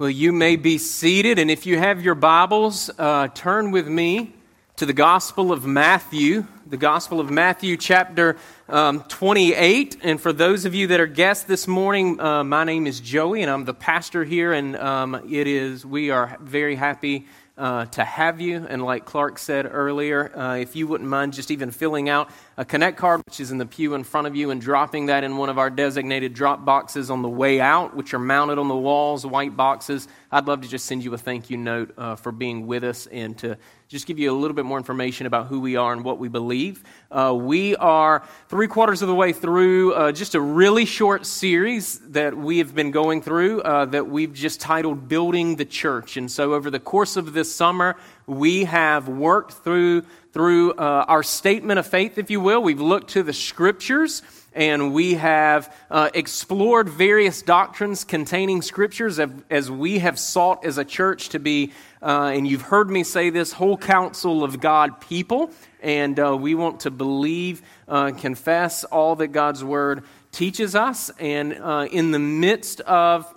Well, you may be seated, and if you have your Bibles, uh, turn with me to the Gospel of Matthew, the Gospel of Matthew, chapter um, 28. And for those of you that are guests this morning, uh, my name is Joey, and I'm the pastor here, and um, it is we are very happy uh, to have you. And like Clark said earlier, uh, if you wouldn't mind just even filling out a Connect card, which is in the pew in front of you, and dropping that in one of our designated drop boxes on the way out, which are mounted on the walls, white boxes. I'd love to just send you a thank you note uh, for being with us and to just give you a little bit more information about who we are and what we believe. Uh, we are three quarters of the way through uh, just a really short series that we have been going through uh, that we've just titled Building the Church. And so, over the course of this summer, we have worked through, through uh, our statement of faith, if you will. We've looked to the scriptures and we have uh, explored various doctrines containing scriptures as, we have sought as a church to be, uh, and you've heard me say this, whole counsel of God people. And uh, we want to believe, uh, confess all that God's word teaches us. And uh, in the midst of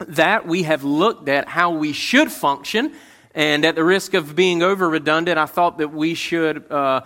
that, we have looked at how we should function. And at the risk of being over redundant, I thought that we should uh,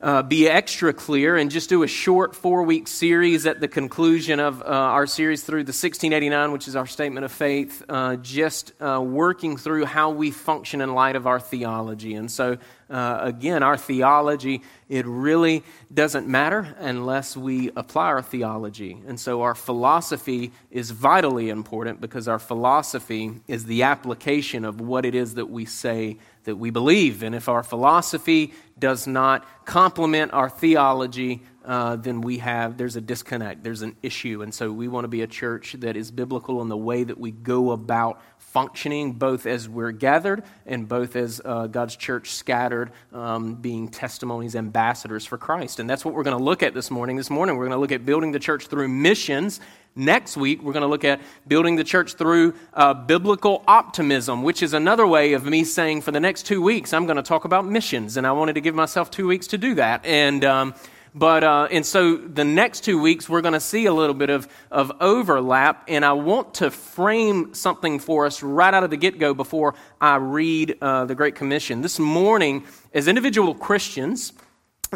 uh, be extra clear and just do a short four week series at the conclusion of uh, our series through the 1689, which is our statement of faith, uh, just uh, working through how we function in light of our theology. And so, uh, again, our theology, it really doesn't matter unless we apply our theology. And so, our philosophy is vitally important because our philosophy is the application of what it is that we say that we believe. And if our philosophy does not complement our theology, uh, then we have, there's a disconnect, there's an issue. And so we want to be a church that is biblical in the way that we go about functioning, both as we're gathered and both as uh, God's church scattered, um, being testimonies, ambassadors for Christ. And that's what we're going to look at this morning. This morning, we're going to look at building the church through missions Next week, we're going to look at building the church through uh, biblical optimism, which is another way of me saying for the next two weeks, I'm going to talk about missions. And I wanted to give myself two weeks to do that. And, um, but, uh, and so the next two weeks, we're going to see a little bit of, of overlap. And I want to frame something for us right out of the get go before I read uh, the Great Commission. This morning, as individual Christians,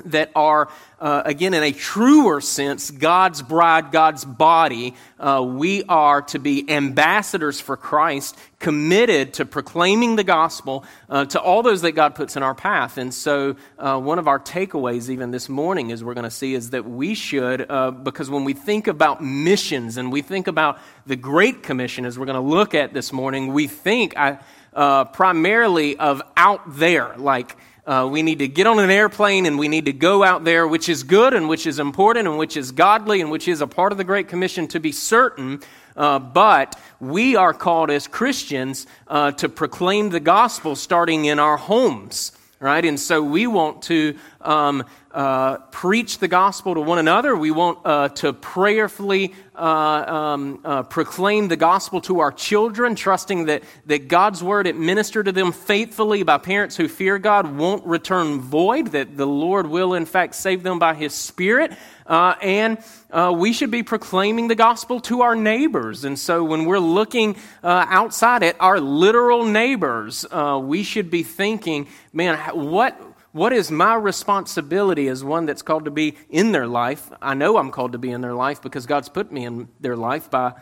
that are, uh, again, in a truer sense, God's bride, God's body. Uh, we are to be ambassadors for Christ, committed to proclaiming the gospel uh, to all those that God puts in our path. And so, uh, one of our takeaways, even this morning, as we're going to see, is that we should, uh, because when we think about missions and we think about the Great Commission, as we're going to look at this morning, we think uh, primarily of out there, like, uh, we need to get on an airplane and we need to go out there, which is good and which is important and which is godly and which is a part of the Great Commission to be certain. Uh, but we are called as Christians uh, to proclaim the gospel starting in our homes, right? And so we want to um, uh, preach the gospel to one another. We want uh, to prayerfully uh, um, uh, proclaim the gospel to our children, trusting that, that God's word administered to them faithfully by parents who fear God won't return void, that the Lord will, in fact, save them by his Spirit. Uh, and we should be proclaiming the gospel to our neighbors. And so when we're looking outside at our literal neighbors, we should be thinking, man, what what is my responsibility as one that's called to be in their life? I know I'm called to be in their life because God's put me in their life by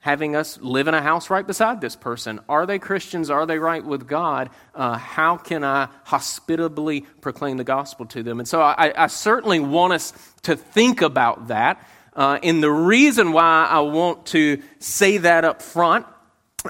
having us live in a house right beside this person. Are they Christians? Are they right with God? Uh, how can I hospitably proclaim the gospel to them? And so I, I certainly want us to think about that. Uh, and the reason why I want to say that up front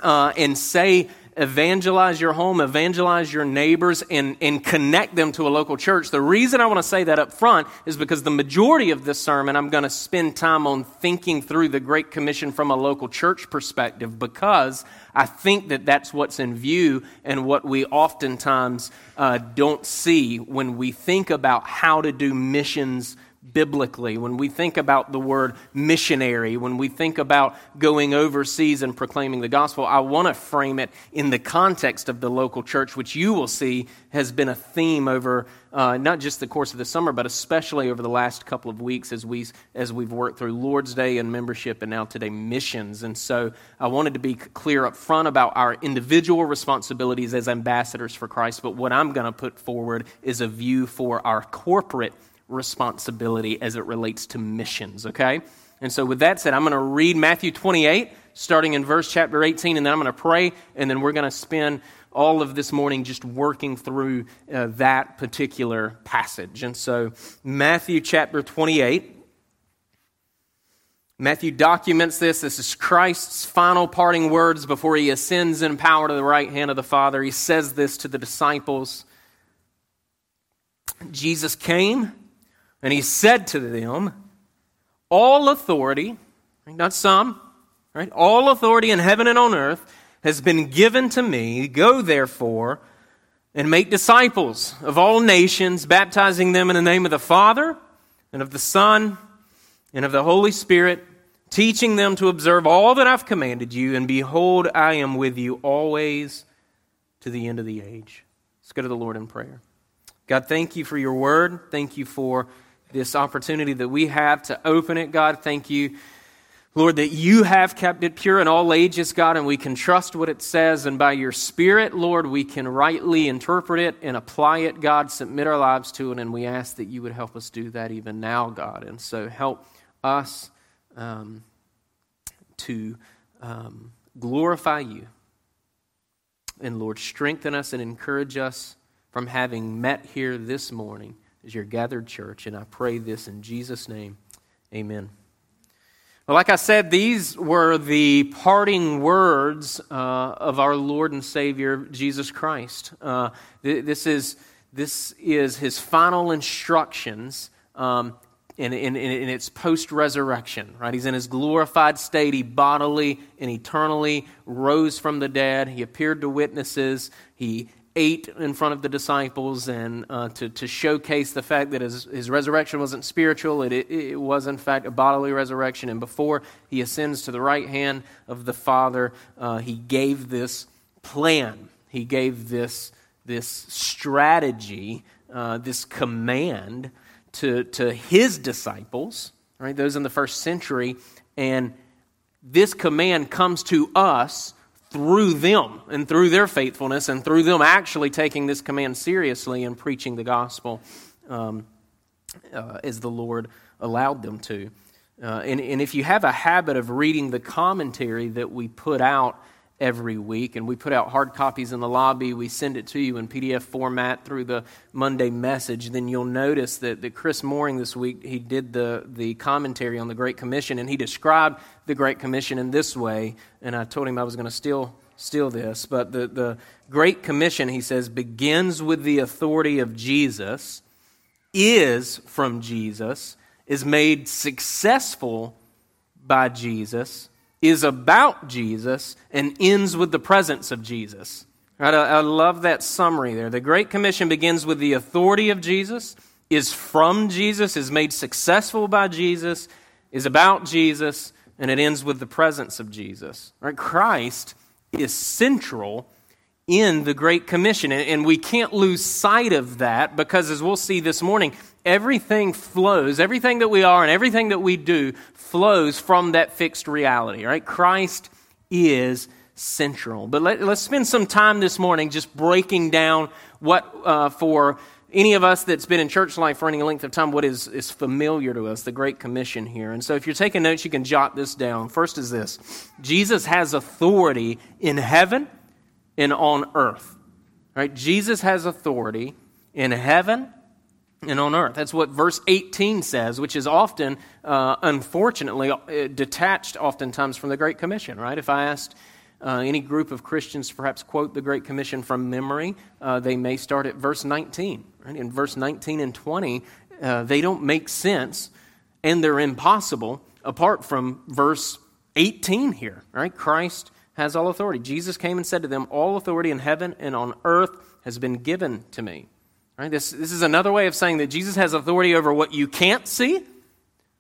uh, and say evangelize your home, evangelize your neighbors, and, and connect them to a local church. The reason I want to say that up front is because the majority of this sermon, I'm going to spend time on thinking through the Great Commission from a local church perspective because I think that that's what's in view and what we oftentimes uh, don't see when we think about how to do missions biblically, when we think about the word missionary, when we think about going overseas and proclaiming the gospel, I want to frame it in the context of the local church, which you will see has been a theme over uh, not just the course of the summer, but especially over the last couple of weeks as, we, as we've worked through Lord's Day and membership and now today missions. And so I wanted to be clear up front about our individual responsibilities as ambassadors for Christ, but what I'm going to put forward is a view for our corporate responsibility as it relates to missions, okay? And so, with that said, I'm going to read Matthew 28, starting in verse chapter 18, and then I'm going to pray, and then we're going to spend all of this morning just working through uh, that particular passage. And so, Matthew chapter 28. Matthew documents this. This is Christ's final parting words before he ascends in power to the right hand of the Father. He says this to the disciples Jesus came and he said to them, All authority, not some, right? All authority in heaven and on earth has been given to me. Go therefore and make disciples of all nations, baptizing them in the name of the Father and of the Son and of the Holy Spirit, teaching them to observe all that I've commanded you. And behold, I am with you always to the end of the age. Let's go to the Lord in prayer. God, thank you for your word. Thank you for this opportunity that we have to open it, God. Thank you, Lord, that you have kept it pure in all ages, God, and we can trust what it says. And by your Spirit, Lord, we can rightly interpret it and apply it, God, submit our lives to it. And we ask that you would help us do that even now, God. And so help us um, to um, glorify you. And Lord, strengthen us and encourage us from having met here this morning as your gathered church. And I pray this in Jesus' name. Amen. Well, like I said, these were the parting words uh, of our Lord and Savior, Jesus Christ. Uh, th- this, is, this is his final instructions um, in, in, in its post resurrection, right? He's in his glorified state. He bodily and eternally rose from the dead. He appeared to witnesses. He ate in front of the disciples and uh, to, to showcase the fact that his, his resurrection wasn't spiritual, it, it, it, was in fact a bodily resurrection. And before he ascends to the right hand of the Father, uh, he gave this plan, he gave this, this strategy, uh, this command to, to his disciples, right, those in the first century. And this command comes to us through them and through their faithfulness and through them actually taking this command seriously and preaching the gospel um, uh, as the Lord allowed them to. Uh, and, and if you have a habit of reading the commentary that we put out every week. And we put out hard copies in the lobby. We send it to you in PDF format through the Monday message. Then you'll notice that, that Chris Mooring this week, he did the, the commentary on the Great Commission, and he described the Great Commission in this way. And I told him I was going to steal, steal this. But the, the Great Commission, he says, begins with the authority of Jesus, is from Jesus, is made successful by Jesus is about Jesus and ends with the presence of Jesus. Right, I, I love that summary there. The Great Commission begins with the authority of Jesus, is from Jesus, is made successful by Jesus, is about Jesus, and it ends with the presence of Jesus. Right? Christ is central in the Great Commission. And, we can't lose sight of that because, as we'll see this morning, everything flows, everything that we are and everything that we do flows from that fixed reality, right? Christ is central. But let, us spend some time this morning just breaking down what, uh, for any of us that's been in church life for any length of time, what is, is familiar to us, the Great Commission here. And so if you're taking notes, you can jot this down. First is this Jesus has authority in heaven and on earth. Right? Jesus has authority in heaven and on earth. That's what verse 18 says, which is often, uh, unfortunately, uh, detached oftentimes from the Great Commission, right? If I asked uh, any group of Christians to perhaps quote the Great Commission from memory, uh, they may start at verse 19. Right? In verse 19 and 20, uh, they don't make sense and they're impossible apart from verse 18 here, right? Christ has all authority. Jesus came and said to them, All authority in heaven and on earth has been given to me. Right? This, this is another way of saying that Jesus has authority over what you can't see,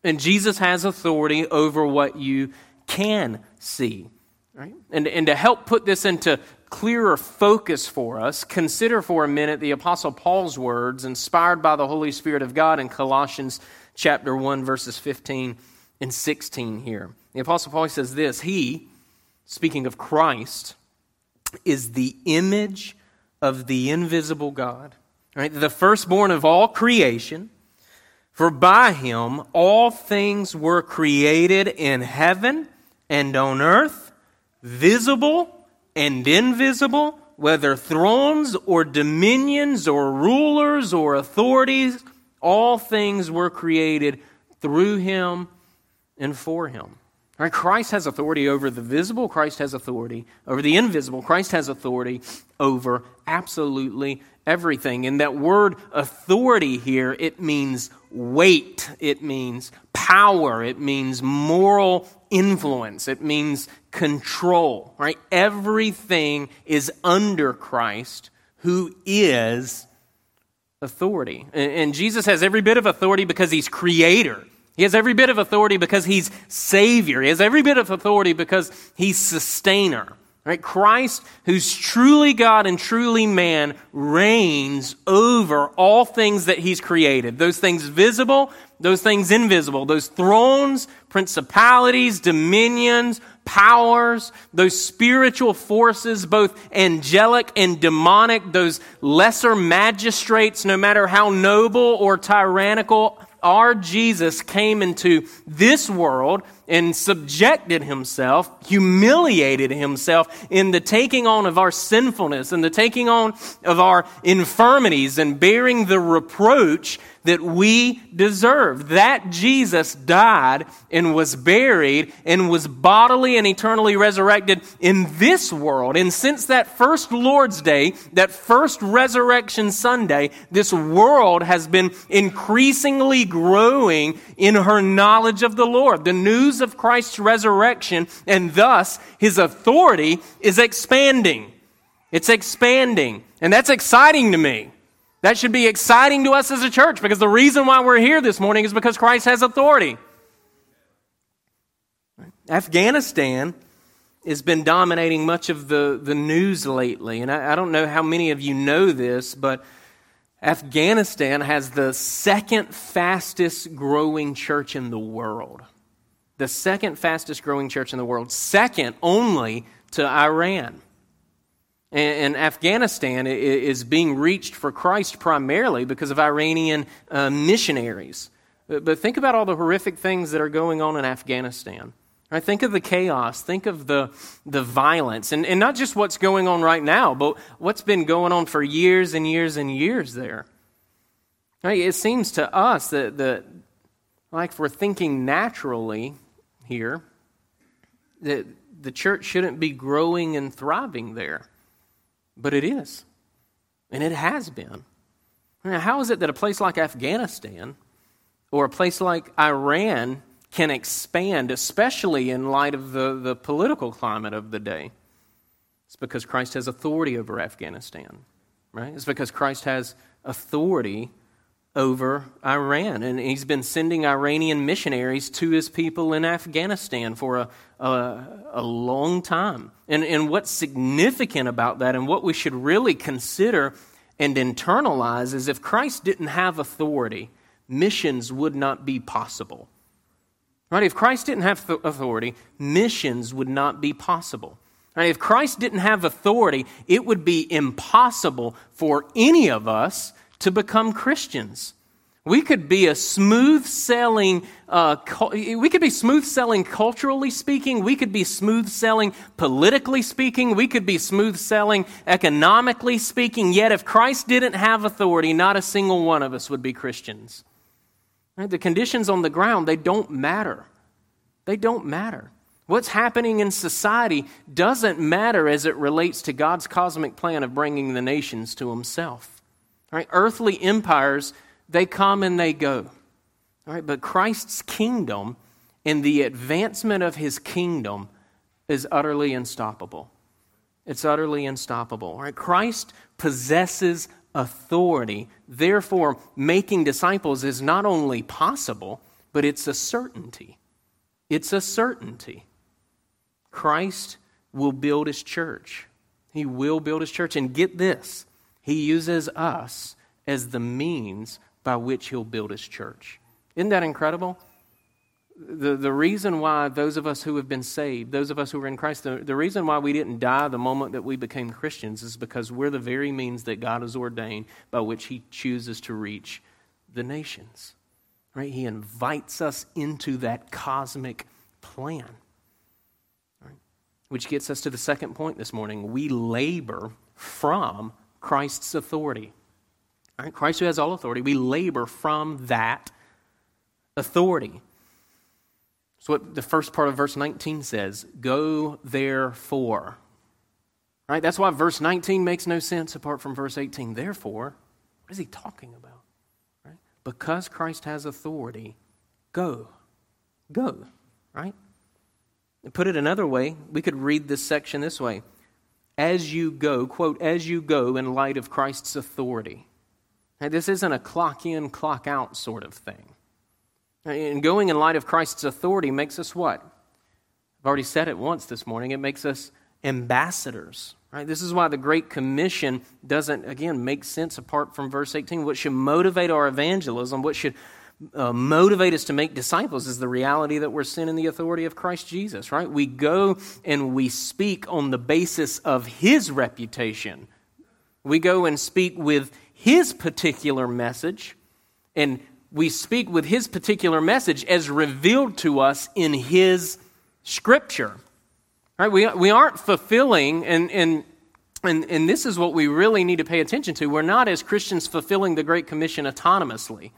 and Jesus has authority over what you can see. Right? And, and to help put this into clearer focus for us, consider for a minute the Apostle Paul's words, inspired by the Holy Spirit of God in Colossians chapter 1, verses 15 and 16 here. The Apostle Paul says this He, speaking of Christ, is the image of the invisible God, right? The firstborn of all creation. For by him all things were created in heaven and on earth, visible and invisible, whether thrones or dominions or rulers or authorities, all things were created through him and for him. Right? Christ has authority over the visible, Christ has authority over the invisible, Christ has authority over absolutely everything. And that word authority here, it means weight, it means power, it means moral influence, it means control, right? Everything is under Christ who is authority. And Jesus has every bit of authority because he's creator. He has every bit of authority because he's Savior. He has every bit of authority because he's sustainer. Right? Christ, who's truly God and truly man, reigns over all things that he's created. Those things visible, those things invisible, those thrones, principalities, dominions, powers, those spiritual forces, both angelic and demonic, those lesser magistrates, no matter how noble or tyrannical our Jesus came into this world and subjected himself, humiliated himself in the taking on of our sinfulness and the taking on of our infirmities and bearing the reproach that we deserve. That Jesus died and was buried and was bodily and eternally resurrected in this world. And since that first Lord's Day, that first resurrection Sunday, this world has been increasingly growing in her knowledge of the Lord. The news of Christ's resurrection and thus his authority is expanding. It's expanding. And that's exciting to me. That should be exciting to us as a church because the reason why we're here this morning is because Christ has authority. Afghanistan has been dominating much of the, the news lately. And I, I don't know how many of you know this, but Afghanistan has the second fastest growing church in the world. The second fastest growing church in the world, second only to Iran. And, Afghanistan is being reached for Christ primarily because of Iranian uh, missionaries. But, think about all the horrific things that are going on in Afghanistan. Right? Think of the chaos. Think of the, the violence. And, and not just what's going on right now, but what's been going on for years and years and years there. Right? It seems to us that, that, like if we're thinking naturally here, that the church shouldn't be growing and thriving there. But it is. And it has been. Now, how is it that a place like Afghanistan or a place like Iran can expand, especially in light of the, the political climate of the day? It's because Christ has authority over Afghanistan, right? It's because Christ has authority over Iran. And he's been sending Iranian missionaries to his people in Afghanistan for a, a, a, long time. And, and what's significant about that, and what we should really consider and internalize, is if Christ didn't have authority, missions would not be possible. Right? If Christ didn't have authority, missions would not be possible. Right? If Christ didn't have authority, it would be impossible for any of us to become Christians. We could be a smooth selling, uh, we could be smooth selling culturally speaking. We could be smooth selling politically speaking. We could be smooth selling economically speaking. Yet, if Christ didn't have authority, not a single one of us would be Christians. Right? The conditions on the ground, they don't matter. They don't matter. What's happening in society doesn't matter as it relates to God's cosmic plan of bringing the nations to Himself. Right? Earthly empires, they come and they go. Right? But Christ's kingdom and the advancement of his kingdom is utterly unstoppable. It's utterly unstoppable. Right? Christ possesses authority. Therefore, making disciples is not only possible, but it's a certainty. It's a certainty. Christ will build his church. He will build his church. And get this, he uses us as the means by which he'll build his church. Isn't that incredible? The, the reason why those of us who have been saved, those of us who are in Christ, the, the reason why we didn't die the moment that we became Christians is because we're the very means that God has ordained by which He chooses to reach the nations. Right? He invites us into that cosmic plan. Which gets us to the second point this morning. We labor from Christ's authority. Right? Christ who has all authority, we labor from that authority. So, what the first part of verse 19 says go therefore. Right? That's why verse 19 makes no sense apart from verse 18. Therefore, what is he talking about? Right? Because Christ has authority, go. Go. Right? And put it another way, we could read this section this way as you go, quote, as you go in light of Christ's authority. This isn't a clock in, clock out sort of thing. And going in light of Christ's authority makes us what? I've already said it once this morning. It makes us ambassadors. Right? This is why the Great Commission doesn't, again, make sense apart from verse 18. What should motivate our evangelism, what should uh, motivate us to make disciples is the reality that we're sin in the authority of Christ Jesus, right? We go and we speak on the basis of His reputation. We go and speak with His particular message, and we speak with His particular message as revealed to us in His Scripture. Right? We, we aren't fulfilling, and, and, and, and this is what we really need to pay attention to. We're not, as Christians, fulfilling the Great Commission autonomously.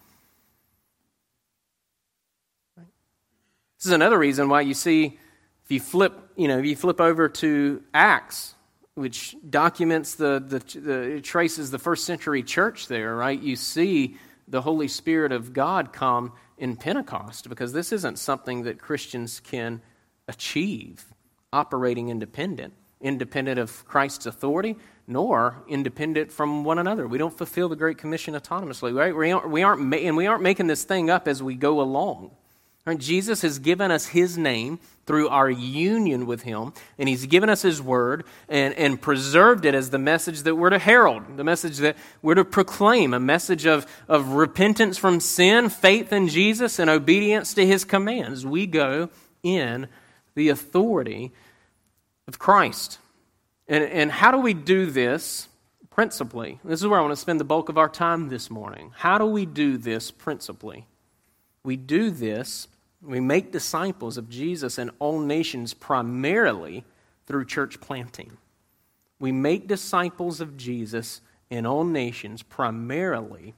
This is another reason why you see, if you flip, you know, if you flip over to Acts, which documents the, the, the traces the first century church there, right? You see the Holy Spirit of God come in Pentecost because this isn't something that Christians can achieve operating independent, independent of Christ's authority, nor independent from one another. We don't fulfill the Great Commission autonomously, right? We aren't, we aren't, and we aren't making this thing up as we go along. Right? Jesus has given us his name through our union with him, and he's given us his word and, and preserved it as the message that we're to herald, the message that we're to proclaim, a message of, of repentance from sin, faith in Jesus, and obedience to his commands. We go in the authority of Christ. And, and how do we do this principally? This is where I want to spend the bulk of our time this morning. How do we do this principally? We do this we make disciples of Jesus in all nations primarily through church planting. We make disciples of Jesus in all nations primarily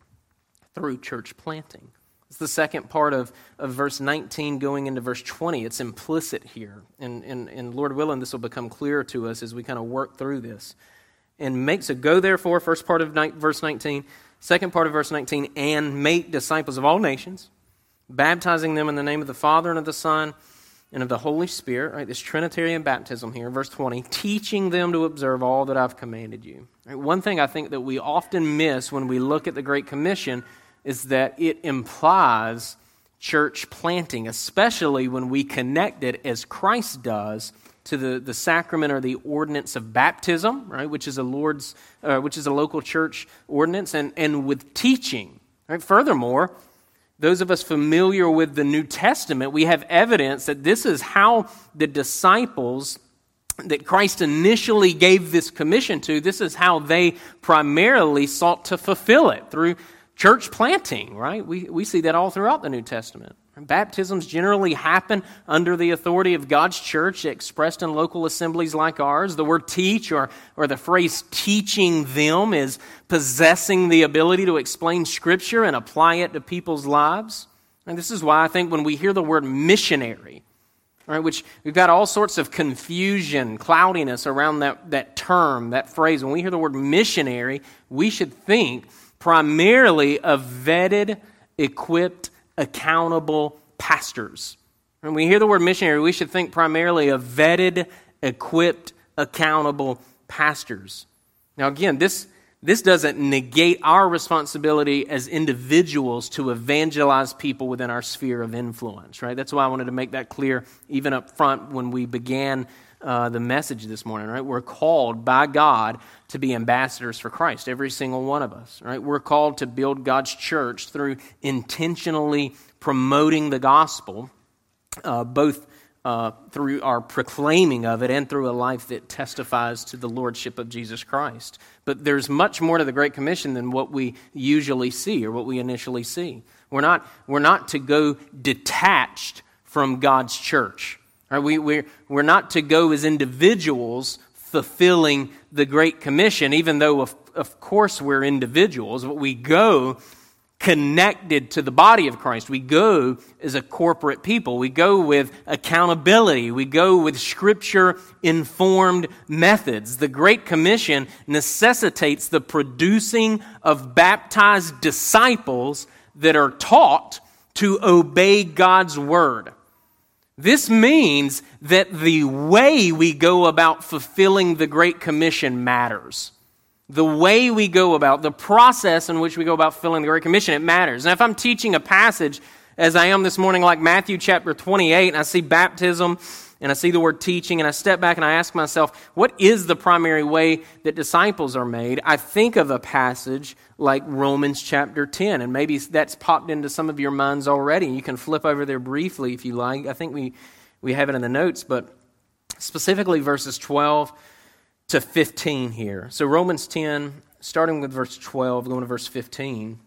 through church planting. It's the second part of, of verse 19 going into verse 20. It's implicit here. And, and, and Lord willing, this will become clearer to us as we kind of work through this. And makes a go therefore, first part of ni- verse 19, second part of verse 19, and make disciples of all nations baptizing them in the name of the Father and of the Son and of the Holy Spirit, right? This Trinitarian baptism here, verse 20, teaching them to observe all that I've commanded you. Right? One thing I think that we often miss when we look at the Great Commission is that it implies church planting, especially when we connect it as Christ does to the, the sacrament or the ordinance of baptism, right, which is a Lord's, uh, which is a local church ordinance, and, and with teaching. Right? Furthermore, those of us familiar with the New Testament, we have evidence that this is how the disciples that Christ initially gave this commission to, this is how they primarily sought to fulfill it through church planting, right? We, we see that all throughout the New Testament. Baptisms generally happen under the authority of God's church, expressed in local assemblies like ours. The word teach or, or the phrase teaching them is possessing the ability to explain Scripture and apply it to people's lives. And this is why I think when we hear the word missionary, right, which we've got all sorts of confusion, cloudiness around that, that term, that phrase, when we hear the word missionary, we should think primarily of vetted, equipped, accountable pastors. When we hear the word missionary, we should think primarily of vetted, equipped, accountable pastors. Now, again, this, this doesn't negate our responsibility as individuals to evangelize people within our sphere of influence, right? That's why I wanted to make that clear even up front when we began uh, the message this morning, right? We're called by God to be ambassadors for Christ, every single one of us, right? We're called to build God's church through intentionally promoting the gospel, uh, both uh, through our proclaiming of it and through a life that testifies to the lordship of Jesus Christ. But there's much more to the Great Commission than what we usually see or what we initially see. We're not, we're not to go detached from God's church. Right? We, we're, we're not to go as individuals fulfilling the Great Commission, even though, of, of course, we're individuals, but we go connected to the body of Christ. We go as a corporate people. We go with accountability. We go with scripture informed methods. The Great Commission necessitates the producing of baptized disciples that are taught to obey God's word. This means that the way we go about fulfilling the Great Commission matters the way we go about, the process in which we go about filling the Great Commission, it matters. And if I'm teaching a passage, as I am this morning, like Matthew chapter 28, and I see baptism, and I see the word teaching, and I step back and I ask myself, what is the primary way that disciples are made? I think of a passage like Romans chapter 10, and maybe that's popped into some of your minds already. You can flip over there briefly if you like. I think we, we have it in the notes, but specifically verses 12 to 15 here. So, Romans 10, starting with verse 12, going to verse 15,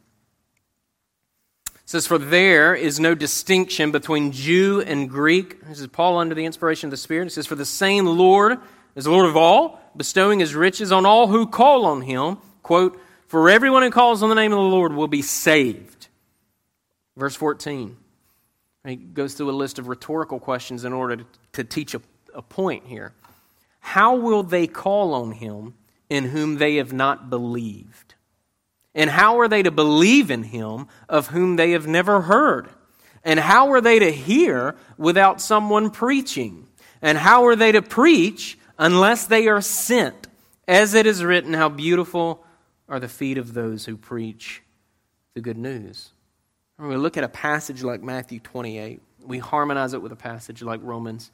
says, For there is no distinction between Jew and Greek. This is Paul under the inspiration of the Spirit. It says, For the same Lord is the Lord of all, bestowing his riches on all who call on him. Quote, For everyone who calls on the name of the Lord will be saved. Verse 14. He goes through a list of rhetorical questions in order to, to teach a, a point here. How will they call on him in whom they have not believed? And how are they to believe in him of whom they have never heard? And how are they to hear without someone preaching? And how are they to preach unless they are sent? As it is written, how beautiful are the feet of those who preach the good news. When we look at a passage like Matthew 28, we harmonize it with a passage like Romans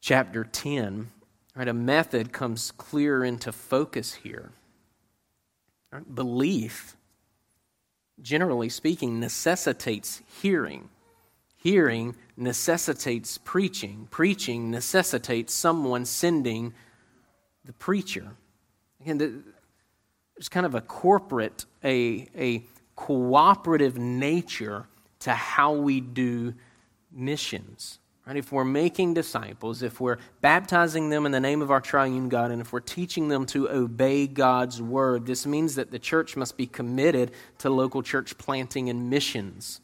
chapter 10. Right, a method comes clear into focus here. Belief, generally speaking, necessitates hearing. Hearing necessitates preaching. Preaching necessitates someone sending the preacher. Again, there's kind of a corporate, a, a cooperative nature to how we do missions. Right? If we're making disciples, if we're baptizing them in the name of our triune God, and if we're teaching them to obey God's word, this means that the church must be committed to local church planting and missions.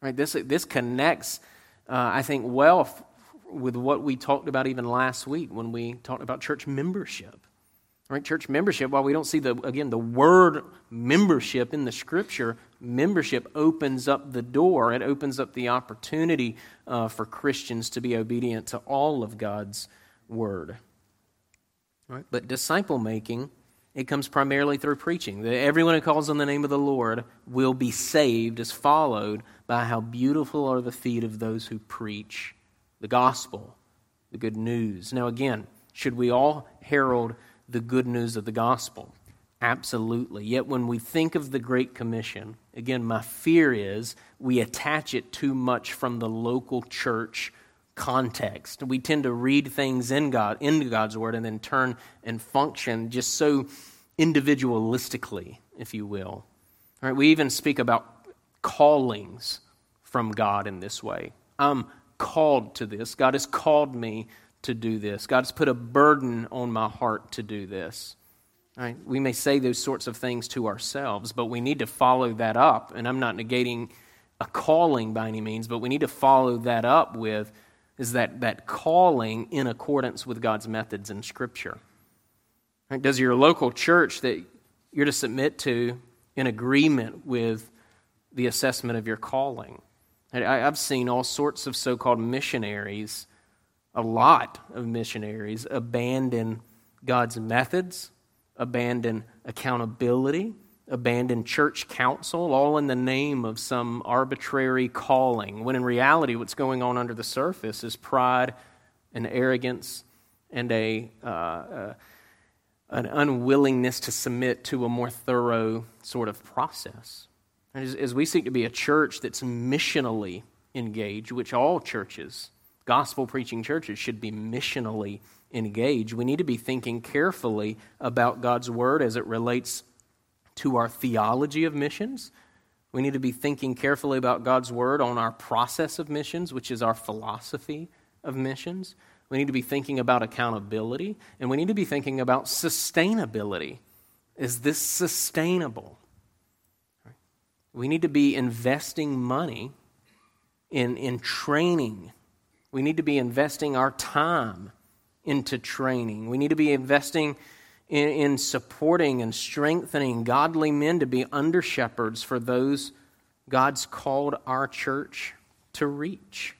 Right? This, this connects, uh, I think, well f- with what we talked about even last week when we talked about church membership. Right? Church membership, while we don't see the again the word membership in the scripture, membership opens up the door. It opens up the opportunity uh, for Christians to be obedient to all of God's word. Right? But disciple making, it comes primarily through preaching. Everyone who calls on the name of the Lord will be saved, is followed by how beautiful are the feet of those who preach the gospel, the good news. Now, again, should we all herald the good news of the gospel? Absolutely. Yet when we think of the Great Commission, again, my fear is we attach it too much from the local church context. We tend to read things in God, into God's word, and then turn and function just so individualistically, if you will. All right, we even speak about callings from God in this way. I'm called to this. God has called me to do this. God has put a burden on my heart to do this. Right? We may say those sorts of things to ourselves, but we need to follow that up. And I'm not negating a calling by any means, but we need to follow that up with is that, that calling in accordance with God's methods in Scripture. Right? Does your local church that you're to submit to in agreement with the assessment of your calling? I, I've seen all sorts of so called missionaries, a lot of missionaries, abandon God's methods abandon accountability, abandon church council, all in the name of some arbitrary calling, when in reality, what's going on under the surface is pride and arrogance and a, uh, uh, an unwillingness to submit to a more thorough sort of process. As, as we seek to be a church that's missionally engaged, which all churches, gospel preaching churches, should be missionally engaged, we need to be thinking carefully about God's word as it relates to our theology of missions. We need to be thinking carefully about God's word on our process of missions, which is our philosophy of missions. We need to be thinking about accountability, and we need to be thinking about sustainability. Is this sustainable? We need to be investing money in, in training. We need to be investing our time into training. We need to be investing in, in supporting and strengthening godly men to be under shepherds for those God's called our church to reach.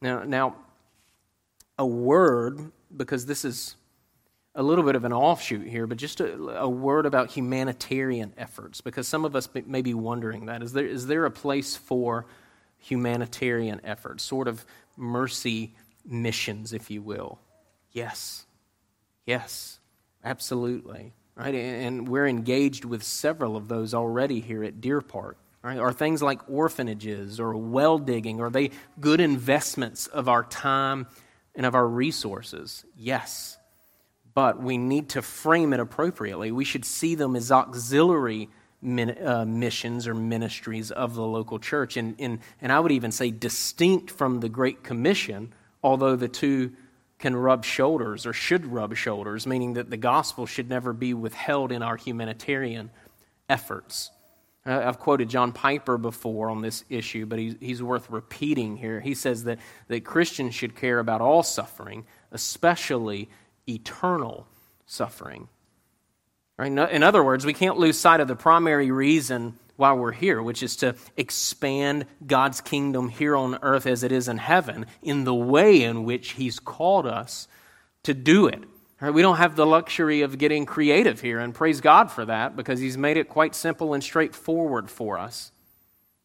Now, now, a word, because this is a little bit of an offshoot here, but just a, a, word about humanitarian efforts, because some of us may be wondering that. Is there, is there a place for humanitarian efforts, sort of mercy missions, if you will? Yes. Yes, absolutely. Right? And we're engaged with several of those already here at Deer Park. Right? Are things like orphanages or well digging, are they good investments of our time and of our resources? Yes but we need to frame it appropriately. We should see them as auxiliary min, uh, missions or ministries of the local church. And, and, and I would even say distinct from the Great Commission, although the two can rub shoulders or should rub shoulders, meaning that the gospel should never be withheld in our humanitarian efforts. I've quoted John Piper before on this issue, but he's, he's worth repeating here. He says that, that Christians should care about all suffering, especially eternal suffering. Right? In other words, we can't lose sight of the primary reason why we're here, which is to expand God's kingdom here on earth as it is in heaven in the way in which He's called us to do it. Right? We don't have the luxury of getting creative here, and praise God for that because He's made it quite simple and straightforward for us.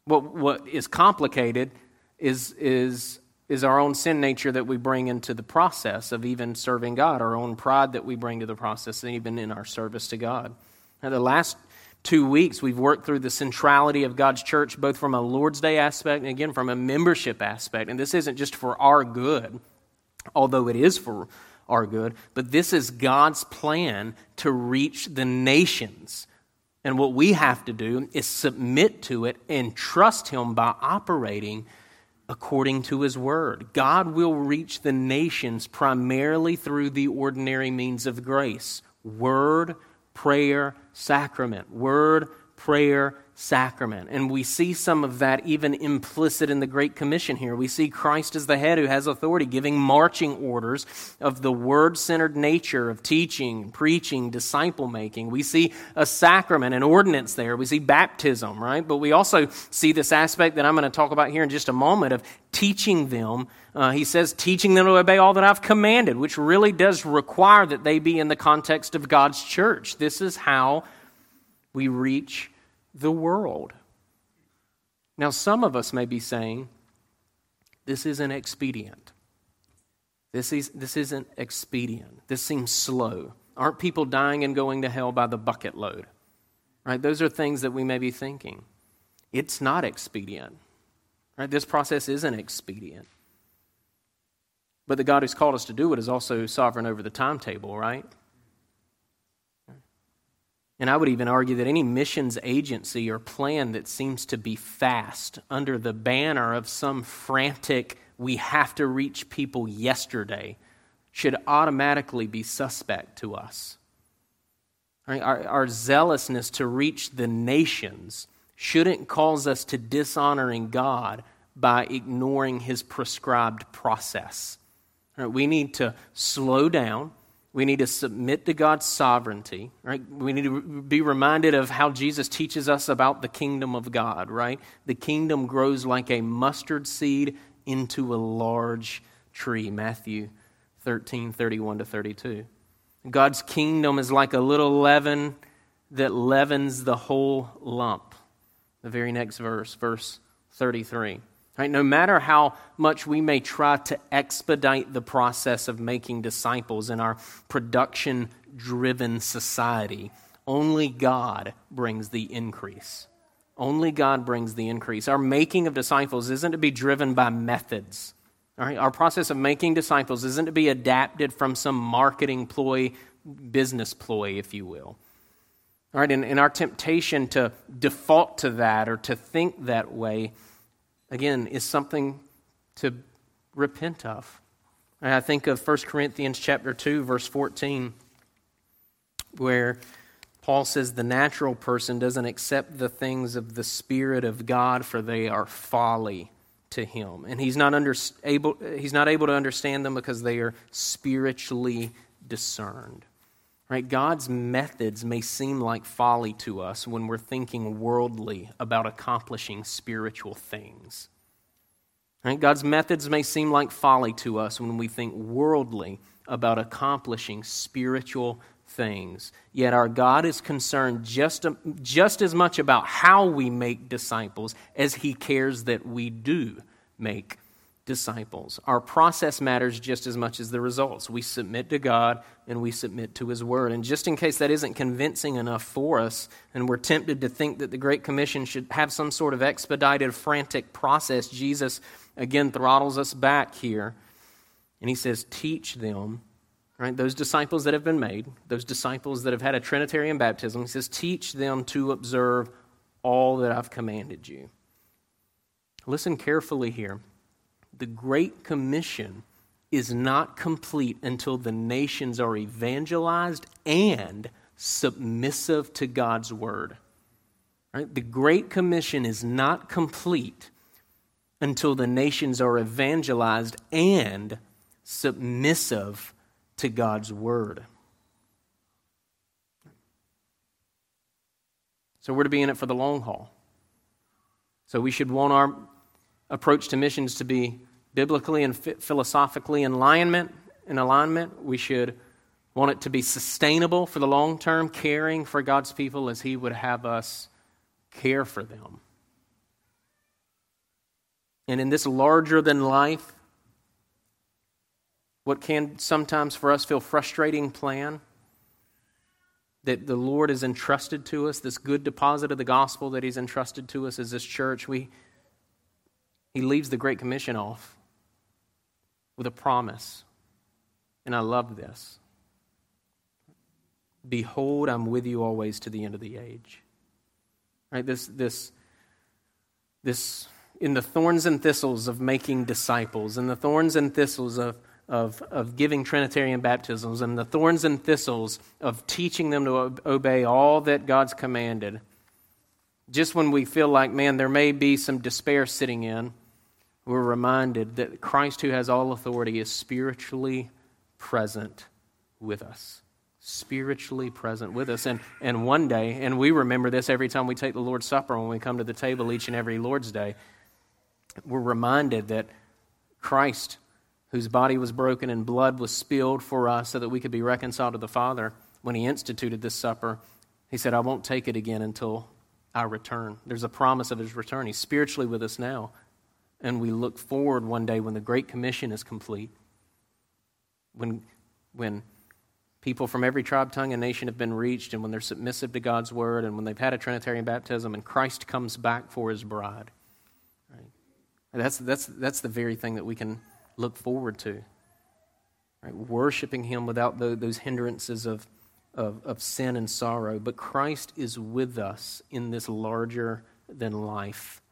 What, what is complicated is, is is our own sin nature that we bring into the process of even serving God, our own pride that we bring to the process, and even in our service to God. Now, the last two weeks, we've worked through the centrality of God's church, both from a Lord's Day aspect and again from a membership aspect. And this isn't just for our good, although it is for our good, but this is God's plan to reach the nations. And what we have to do is submit to it and trust Him by operating according to his word. God will reach the nations primarily through the ordinary means of grace word, prayer, sacrament. Word, prayer, sacrament. And we see some of that even implicit in the Great Commission here. We see Christ as the head who has authority, giving marching orders of the word centered nature of teaching, preaching, disciple making. We see a sacrament, an ordinance there. We see baptism, right? But we also see this aspect that I'm going to talk about here in just a moment of teaching them. Uh, he says, teaching them to obey all that I've commanded, which really does require that they be in the context of God's church. This is how we reach the world. Now, some of us may be saying, this isn't expedient. This, is, this isn't expedient. This seems slow. Aren't people dying and going to hell by the bucket load? Right? Those are things that we may be thinking. It's not expedient. Right? This process isn't expedient. But the God who's called us to do it is also sovereign over the timetable, right? And I would even argue that any missions agency or plan that seems to be fast under the banner of some frantic, we have to reach people yesterday, should automatically be suspect to us. Our, our, zealousness to reach the nations shouldn't cause us to dishonoring God by ignoring his prescribed process. We need to slow down we need to submit to God's sovereignty, right? We need to be reminded of how Jesus teaches us about the kingdom of God, right? The kingdom grows like a mustard seed into a large tree. Matthew 13, 31 to 32. God's kingdom is like a little leaven that leavens the whole lump. The very next verse, verse 33. Right, no matter how much we may try to expedite the process of making disciples in our production driven society, only God brings the increase. Only God brings the increase. Our making of disciples isn't to be driven by methods. All right? Our process of making disciples isn't to be adapted from some marketing ploy, business ploy, if you will. All right, and, and our temptation to default to that or to think that way, again, is something to repent of. And I think of 1 Corinthians chapter 2, verse 14, where Paul says the natural person doesn't accept the things of the Spirit of God, for they are folly to him. And he's not, under, able, he's not able to understand them because they are spiritually discerned. Right? God's methods may seem like folly to us when we're thinking worldly about accomplishing spiritual things. Right? God's methods may seem like folly to us when we think worldly about accomplishing spiritual things. Yet our God is concerned just, just as much about how we make disciples as he cares that we do make disciples. Our process matters just as much as the results. We submit to God and we submit to His Word. And just in case that isn't convincing enough for us, and we're tempted to think that the Great Commission should have some sort of expedited, frantic process, Jesus again throttles us back here. And He says, Teach them. Right, those disciples that have been made, those disciples that have had a Trinitarian baptism, he says, teach them to observe all that I've commanded you. Listen carefully here the Great Commission is not complete until the nations are evangelized and submissive to God's word. Right? The Great Commission is not complete until the nations are evangelized and submissive to God's word. So we're to be in it for the long haul. So we should want our approach to missions to be biblically and philosophically in alignment, in alignment. We should want it to be sustainable for the long term, caring for God's people as He would have us care for them. And in this larger than life, what can sometimes for us feel frustrating plan that the Lord has entrusted to us, this good deposit of the gospel that He's entrusted to us as this church, we he leaves the Great Commission off with a promise. And I love this. Behold, I'm with you always to the end of the age. Right? This, this, this, in the thorns and thistles of making disciples, in the thorns and thistles of, of, of giving Trinitarian baptisms, and the thorns and thistles of teaching them to obey all that God's commanded, just when we feel like, man, there may be some despair sitting in, we're reminded that Christ, who has all authority, is spiritually present with us. Spiritually present with us. And, and one day, and we remember this every time we take the Lord's Supper when we come to the table each and every Lord's Day, we're reminded that Christ, whose body was broken and blood was spilled for us so that we could be reconciled to the Father, when he instituted this supper, he said, I won't take it again until I return. There's a promise of his return. He's spiritually with us now and we look forward one day when the Great Commission is complete, when, when people from every tribe, tongue, and nation have been reached, and when they're submissive to God's word, and when they've had a Trinitarian baptism, and Christ comes back for his bride. Right? That's, that's, that's the very thing that we can look forward to. Right? Worshipping him without the, those hindrances of, of, of sin and sorrow. But Christ is with us in this larger than life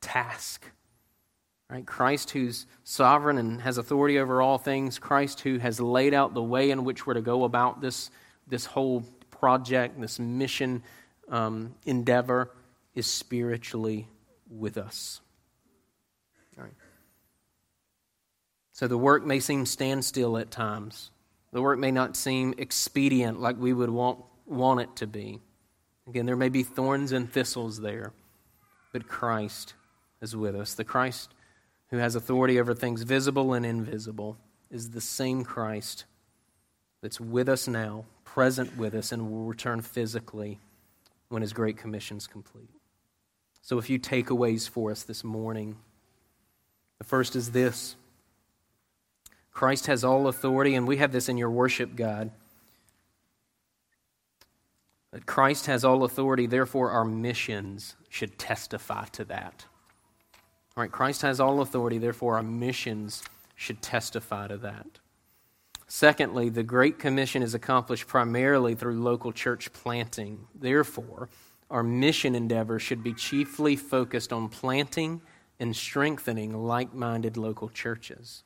task Right? Christ, who's sovereign and has authority over all things, Christ, who has laid out the way in which we're to go about this, this whole project, this mission um, endeavor, is spiritually with us. So the work may seem standstill at times. The work may not seem expedient like we would want, want it to be. Again, there may be thorns and thistles there, but Christ is with us. The Christ who has authority over things visible and invisible, is the same Christ that's with us now, present with us, and will return physically when His Great Commission's complete. So, a few takeaways for us this morning. The first is this Christ has all authority, and we have this in your worship guide. That Christ has all authority, therefore, our missions should testify to that. All right, Christ has all authority, therefore, our missions should testify to that. Secondly, the Great Commission is accomplished primarily through local church planting. Therefore, our mission endeavor should be chiefly focused on planting and strengthening like minded local churches.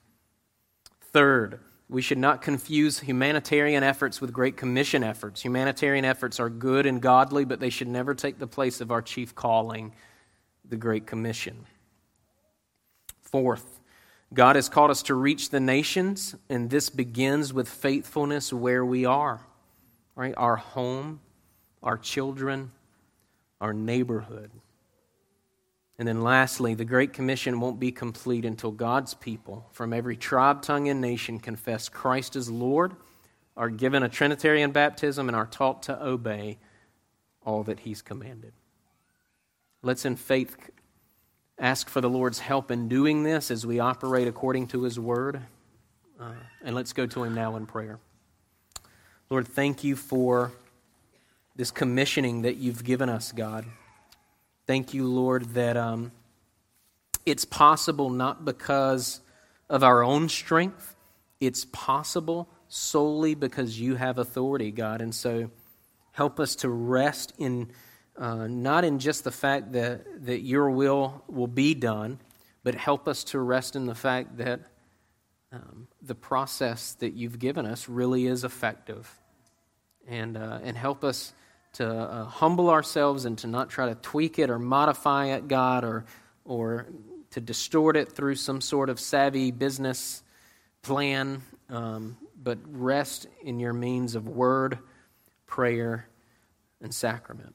Third, we should not confuse humanitarian efforts with Great Commission efforts. Humanitarian efforts are good and godly, but they should never take the place of our chief calling, the Great Commission. Fourth, God has called us to reach the nations, and this begins with faithfulness where we are, right? Our home, our children, our neighborhood. And then lastly, the Great Commission won't be complete until God's people from every tribe, tongue, and nation confess Christ as Lord, are given a Trinitarian baptism, and are taught to obey all that He's commanded. Let's in faith ask for the Lord's help in doing this as we operate according to His Word. Uh, and let's go to Him now in prayer. Lord, thank you for this commissioning that you've given us, God. Thank you, Lord, that um, it's possible not because of our own strength, it's possible solely because you have authority, God. And so help us to rest in uh, not in just the fact that, that your will will be done, but help us to rest in the fact that um, the process that you've given us really is effective. And, uh, and help us to uh, humble ourselves and to not try to tweak it or modify it, God, or, or to distort it through some sort of savvy business plan, um, but rest in your means of word, prayer, and sacrament.